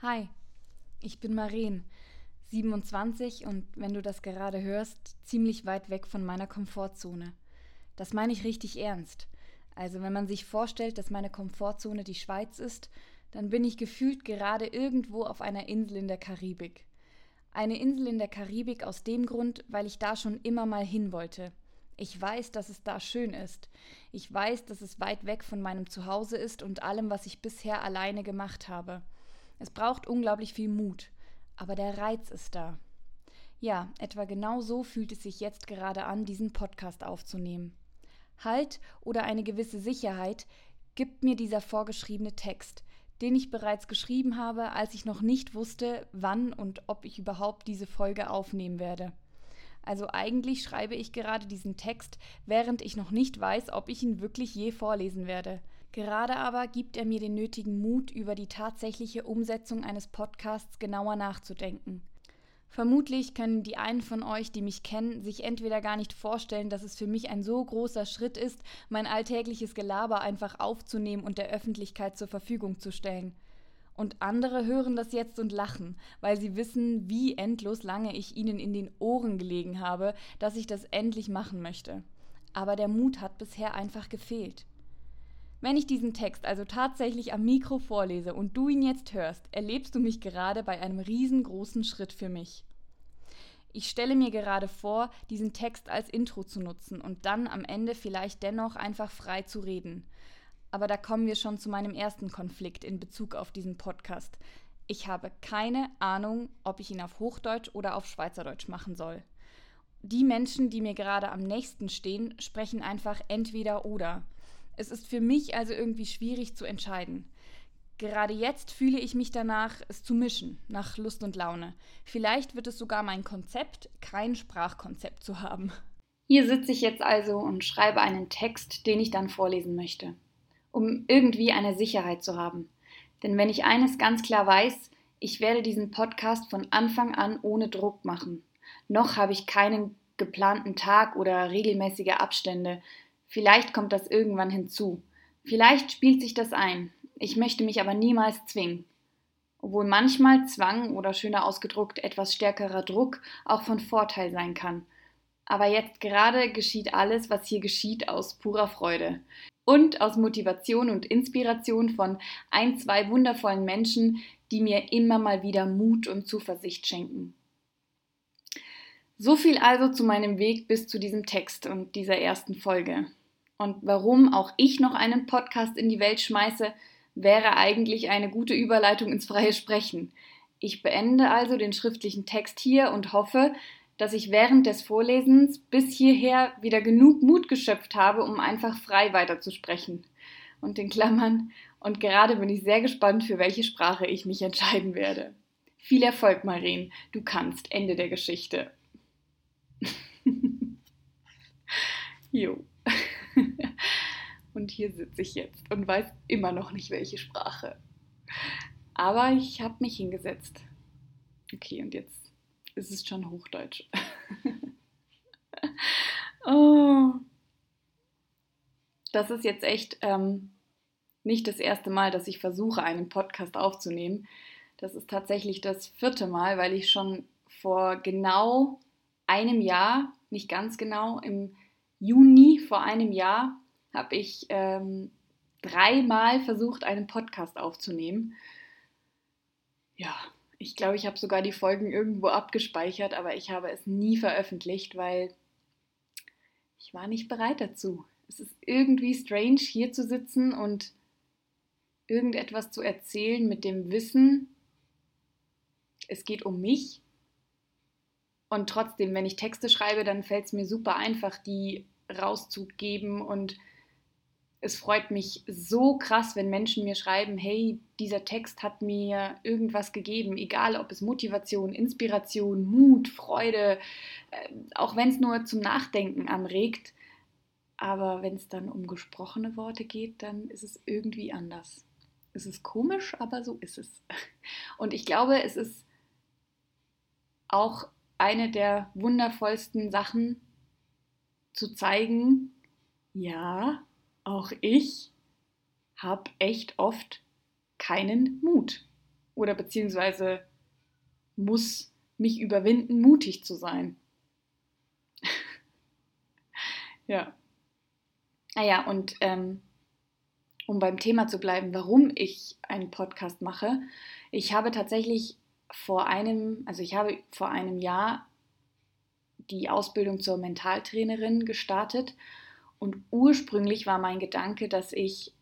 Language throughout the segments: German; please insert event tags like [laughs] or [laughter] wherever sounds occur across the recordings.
Hi, ich bin Maren, 27 und wenn du das gerade hörst, ziemlich weit weg von meiner Komfortzone. Das meine ich richtig ernst. Also wenn man sich vorstellt, dass meine Komfortzone die Schweiz ist, dann bin ich gefühlt gerade irgendwo auf einer Insel in der Karibik. Eine Insel in der Karibik aus dem Grund, weil ich da schon immer mal hin wollte. Ich weiß, dass es da schön ist. Ich weiß, dass es weit weg von meinem Zuhause ist und allem, was ich bisher alleine gemacht habe. Es braucht unglaublich viel Mut, aber der Reiz ist da. Ja, etwa genau so fühlt es sich jetzt gerade an, diesen Podcast aufzunehmen. Halt oder eine gewisse Sicherheit gibt mir dieser vorgeschriebene Text, den ich bereits geschrieben habe, als ich noch nicht wusste, wann und ob ich überhaupt diese Folge aufnehmen werde. Also eigentlich schreibe ich gerade diesen Text, während ich noch nicht weiß, ob ich ihn wirklich je vorlesen werde. Gerade aber gibt er mir den nötigen Mut, über die tatsächliche Umsetzung eines Podcasts genauer nachzudenken. Vermutlich können die einen von euch, die mich kennen, sich entweder gar nicht vorstellen, dass es für mich ein so großer Schritt ist, mein alltägliches Gelaber einfach aufzunehmen und der Öffentlichkeit zur Verfügung zu stellen. Und andere hören das jetzt und lachen, weil sie wissen, wie endlos lange ich ihnen in den Ohren gelegen habe, dass ich das endlich machen möchte. Aber der Mut hat bisher einfach gefehlt. Wenn ich diesen Text also tatsächlich am Mikro vorlese und du ihn jetzt hörst, erlebst du mich gerade bei einem riesengroßen Schritt für mich. Ich stelle mir gerade vor, diesen Text als Intro zu nutzen und dann am Ende vielleicht dennoch einfach frei zu reden. Aber da kommen wir schon zu meinem ersten Konflikt in Bezug auf diesen Podcast. Ich habe keine Ahnung, ob ich ihn auf Hochdeutsch oder auf Schweizerdeutsch machen soll. Die Menschen, die mir gerade am nächsten stehen, sprechen einfach entweder oder. Es ist für mich also irgendwie schwierig zu entscheiden. Gerade jetzt fühle ich mich danach, es zu mischen, nach Lust und Laune. Vielleicht wird es sogar mein Konzept, kein Sprachkonzept zu haben. Hier sitze ich jetzt also und schreibe einen Text, den ich dann vorlesen möchte, um irgendwie eine Sicherheit zu haben. Denn wenn ich eines ganz klar weiß, ich werde diesen Podcast von Anfang an ohne Druck machen. Noch habe ich keinen geplanten Tag oder regelmäßige Abstände, Vielleicht kommt das irgendwann hinzu. Vielleicht spielt sich das ein. Ich möchte mich aber niemals zwingen. Obwohl manchmal Zwang oder schöner ausgedruckt etwas stärkerer Druck auch von Vorteil sein kann. Aber jetzt gerade geschieht alles, was hier geschieht, aus purer Freude. Und aus Motivation und Inspiration von ein, zwei wundervollen Menschen, die mir immer mal wieder Mut und Zuversicht schenken. So viel also zu meinem Weg bis zu diesem Text und dieser ersten Folge. Und warum auch ich noch einen Podcast in die Welt schmeiße, wäre eigentlich eine gute Überleitung ins freie Sprechen. Ich beende also den schriftlichen Text hier und hoffe, dass ich während des Vorlesens bis hierher wieder genug Mut geschöpft habe, um einfach frei weiterzusprechen. Und in Klammern, und gerade bin ich sehr gespannt, für welche Sprache ich mich entscheiden werde. Viel Erfolg, Maren, du kannst. Ende der Geschichte. [laughs] jo. [laughs] und hier sitze ich jetzt und weiß immer noch nicht, welche Sprache. Aber ich habe mich hingesetzt. Okay, und jetzt ist es schon Hochdeutsch. [laughs] oh. Das ist jetzt echt ähm, nicht das erste Mal, dass ich versuche, einen Podcast aufzunehmen. Das ist tatsächlich das vierte Mal, weil ich schon vor genau einem Jahr, nicht ganz genau, im Juni vor einem Jahr habe ich ähm, dreimal versucht, einen Podcast aufzunehmen. Ja, ich glaube, ich habe sogar die Folgen irgendwo abgespeichert, aber ich habe es nie veröffentlicht, weil ich war nicht bereit dazu. Es ist irgendwie strange, hier zu sitzen und irgendetwas zu erzählen mit dem Wissen, es geht um mich und trotzdem, wenn ich Texte schreibe, dann fällt es mir super einfach, die rauszugeben. Und es freut mich so krass, wenn Menschen mir schreiben, hey, dieser Text hat mir irgendwas gegeben, egal ob es Motivation, Inspiration, Mut, Freude, äh, auch wenn es nur zum Nachdenken anregt. Aber wenn es dann um gesprochene Worte geht, dann ist es irgendwie anders. Es ist komisch, aber so ist es. [laughs] Und ich glaube, es ist auch eine der wundervollsten Sachen zu zeigen, ja, auch ich habe echt oft keinen Mut oder beziehungsweise muss mich überwinden, mutig zu sein. [laughs] ja. Ah und ähm, um beim Thema zu bleiben, warum ich einen Podcast mache, ich habe tatsächlich vor einem, also ich habe vor einem Jahr die Ausbildung zur Mentaltrainerin gestartet und ursprünglich war mein Gedanke, dass ich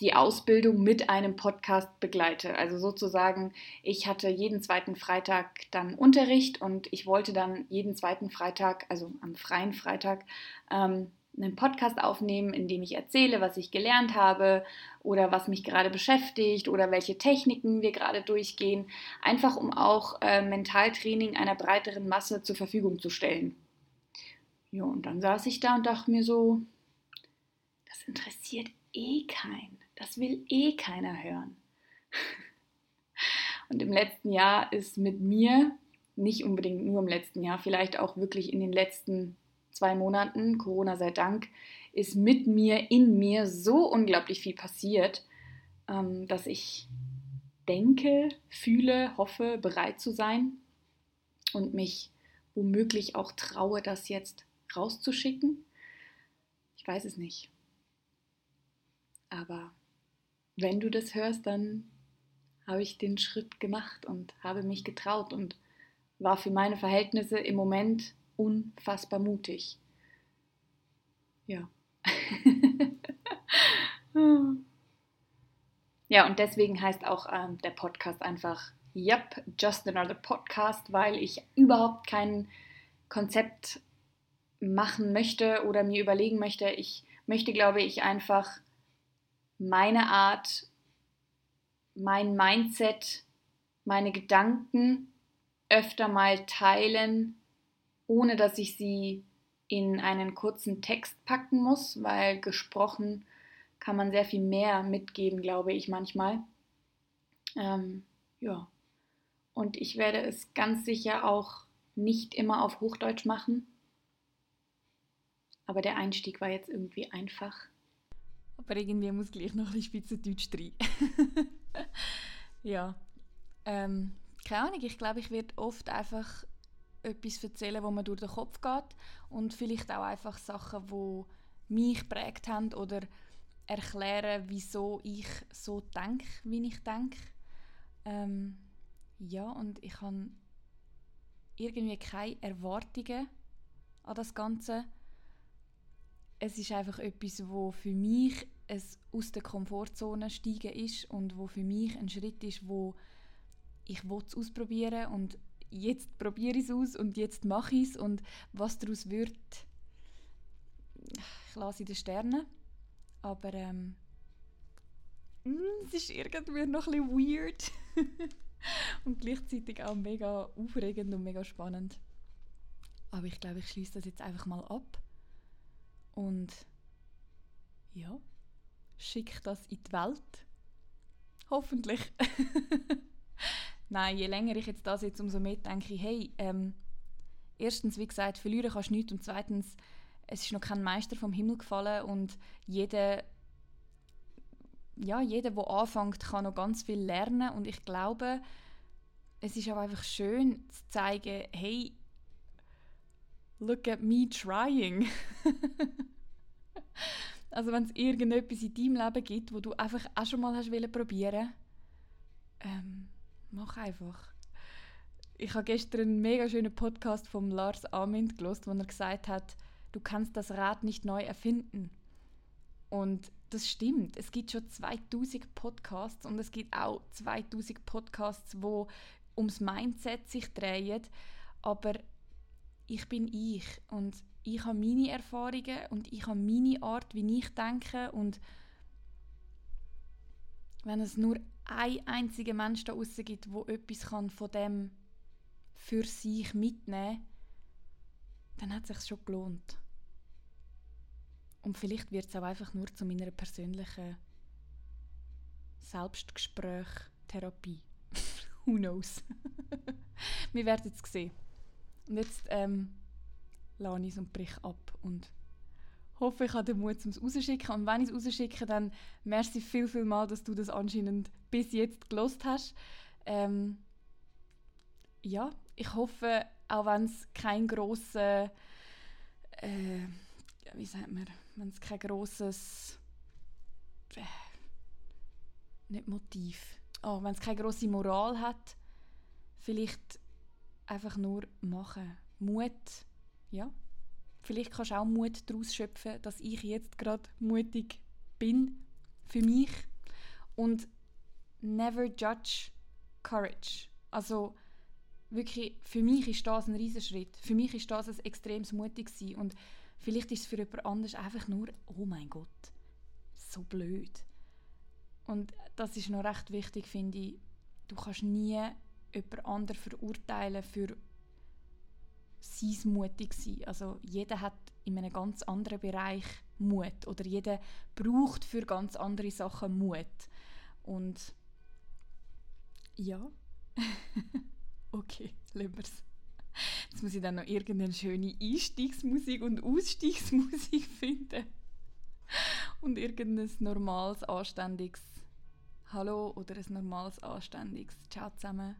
die Ausbildung mit einem Podcast begleite. Also sozusagen, ich hatte jeden zweiten Freitag dann Unterricht und ich wollte dann jeden zweiten Freitag, also am freien Freitag, ähm, einen Podcast aufnehmen, in dem ich erzähle, was ich gelernt habe oder was mich gerade beschäftigt oder welche Techniken wir gerade durchgehen, einfach um auch äh, Mentaltraining einer breiteren Masse zur Verfügung zu stellen. Ja, und dann saß ich da und dachte mir so, das interessiert eh keinen. Das will eh keiner hören. [laughs] Und im letzten Jahr ist mit mir, nicht unbedingt nur im letzten Jahr, vielleicht auch wirklich in den letzten zwei Monaten, Corona sei Dank, ist mit mir, in mir so unglaublich viel passiert, ähm, dass ich denke, fühle, hoffe, bereit zu sein und mich womöglich auch traue, das jetzt rauszuschicken. Ich weiß es nicht. Aber wenn du das hörst, dann habe ich den Schritt gemacht und habe mich getraut und war für meine Verhältnisse im Moment unfassbar mutig. Ja. [laughs] ja, und deswegen heißt auch ähm, der Podcast einfach Yep, just another podcast, weil ich überhaupt kein Konzept machen möchte oder mir überlegen möchte. Ich möchte, glaube ich, einfach meine Art, mein Mindset, meine Gedanken öfter mal teilen, ohne dass ich sie in einen kurzen Text packen muss, weil gesprochen kann man sehr viel mehr mitgeben, glaube ich manchmal. Ähm, ja. Und ich werde es ganz sicher auch nicht immer auf Hochdeutsch machen. Aber der Einstieg war jetzt irgendwie einfach. Aber irgendwie muss gleich noch ein bisschen Schweizerdeutsch drin. [laughs] ja. Ähm, keine Ahnung, ich glaube, ich werde oft einfach etwas erzählen, wo mir durch den Kopf geht und vielleicht auch einfach Sachen, wo mich geprägt haben oder erklären, wieso ich so denke, wie ich denke. Ähm, ja, und ich habe irgendwie keine Erwartungen an das Ganze es ist einfach etwas, wo für mich es aus der Komfortzone steigen ist und wo für mich ein Schritt ist, wo ich es ausprobieren und jetzt probiere ich es aus und jetzt mache ich es und was daraus wird, ich lasse in den Sternen. Aber ähm, es ist irgendwie noch ein weird [laughs] und gleichzeitig auch mega aufregend und mega spannend. Aber ich glaube, ich schließe das jetzt einfach mal ab und ja, schick das in die Welt. Hoffentlich. [laughs] Nein, je länger ich jetzt da sitze, umso mehr denke ich, hey, ähm, erstens, wie gesagt, verlieren kannst du nichts und zweitens, es ist noch kein Meister vom Himmel gefallen und jeder, ja, jeder, der anfängt, kann noch ganz viel lernen und ich glaube, es ist auch einfach schön zu zeigen, hey, look at me trying. [laughs] also wenn es irgendetwas in deinem Leben gibt, wo du einfach auch schon mal hast probieren ähm, mach einfach. Ich habe gestern einen mega schönen Podcast von Lars Amind gelost, wo er gesagt hat, du kannst das Rad nicht neu erfinden. Und das stimmt. Es gibt schon 2000 Podcasts und es gibt auch 2000 Podcasts, wo ums Mindset sich drehen. Aber ich bin ich und ich habe meine Erfahrungen und ich habe meine Art, wie ich denke und wenn es nur ein einziger Mensch da draussen gibt, wo etwas kann von dem für sich mitnehmen kann, dann hat es sich schon gelohnt. Und vielleicht wird es auch einfach nur zu meiner persönlichen Selbstgespräch, Therapie. [laughs] Who knows? [laughs] Wir werden es sehen. Und jetzt ähm, lade ich es und brich ab und hoffe, ich habe den Mut, es rauszuschicken. Und wenn ich es rausschicke, dann merci viel, viel mal, dass du das anscheinend bis jetzt gelost hast. Ähm, ja, ich hoffe, auch wenn es kein grosser, äh, wie sagt man, wenn es kein grosses, äh, nicht Motiv, oh, wenn es keine grosse Moral hat, vielleicht einfach nur machen. Mut, ja. Vielleicht kannst du auch Mut daraus schöpfen, dass ich jetzt gerade mutig bin für mich. Und never judge courage. Also wirklich, für mich ist das ein Riesenschritt. Für mich ist das ein extremes mutig sein. Und vielleicht ist es für jemand anderes einfach nur, oh mein Gott, so blöd. Und das ist noch recht wichtig, finde ich. Du kannst nie jemand anderen verurteilen für sein mutig sein. Also jeder hat in einem ganz anderen Bereich Mut oder jeder braucht für ganz andere Sachen Mut. Und ja, [laughs] okay, lieber's. Jetzt muss ich dann noch irgendeine schöne Einstiegsmusik und Ausstiegsmusik [laughs] finden. Und irgendein normales, anständiges Hallo oder ein normales, anständiges Ciao zusammen.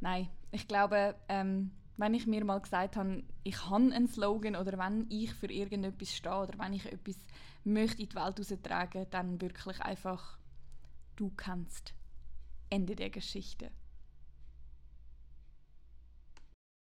Nein, ich glaube, ähm, wenn ich mir mal gesagt habe, ich habe einen Slogan oder wenn ich für irgendetwas stehe oder wenn ich etwas möchte in die Welt heraustragen, dann wirklich einfach du kannst. Ende der Geschichte.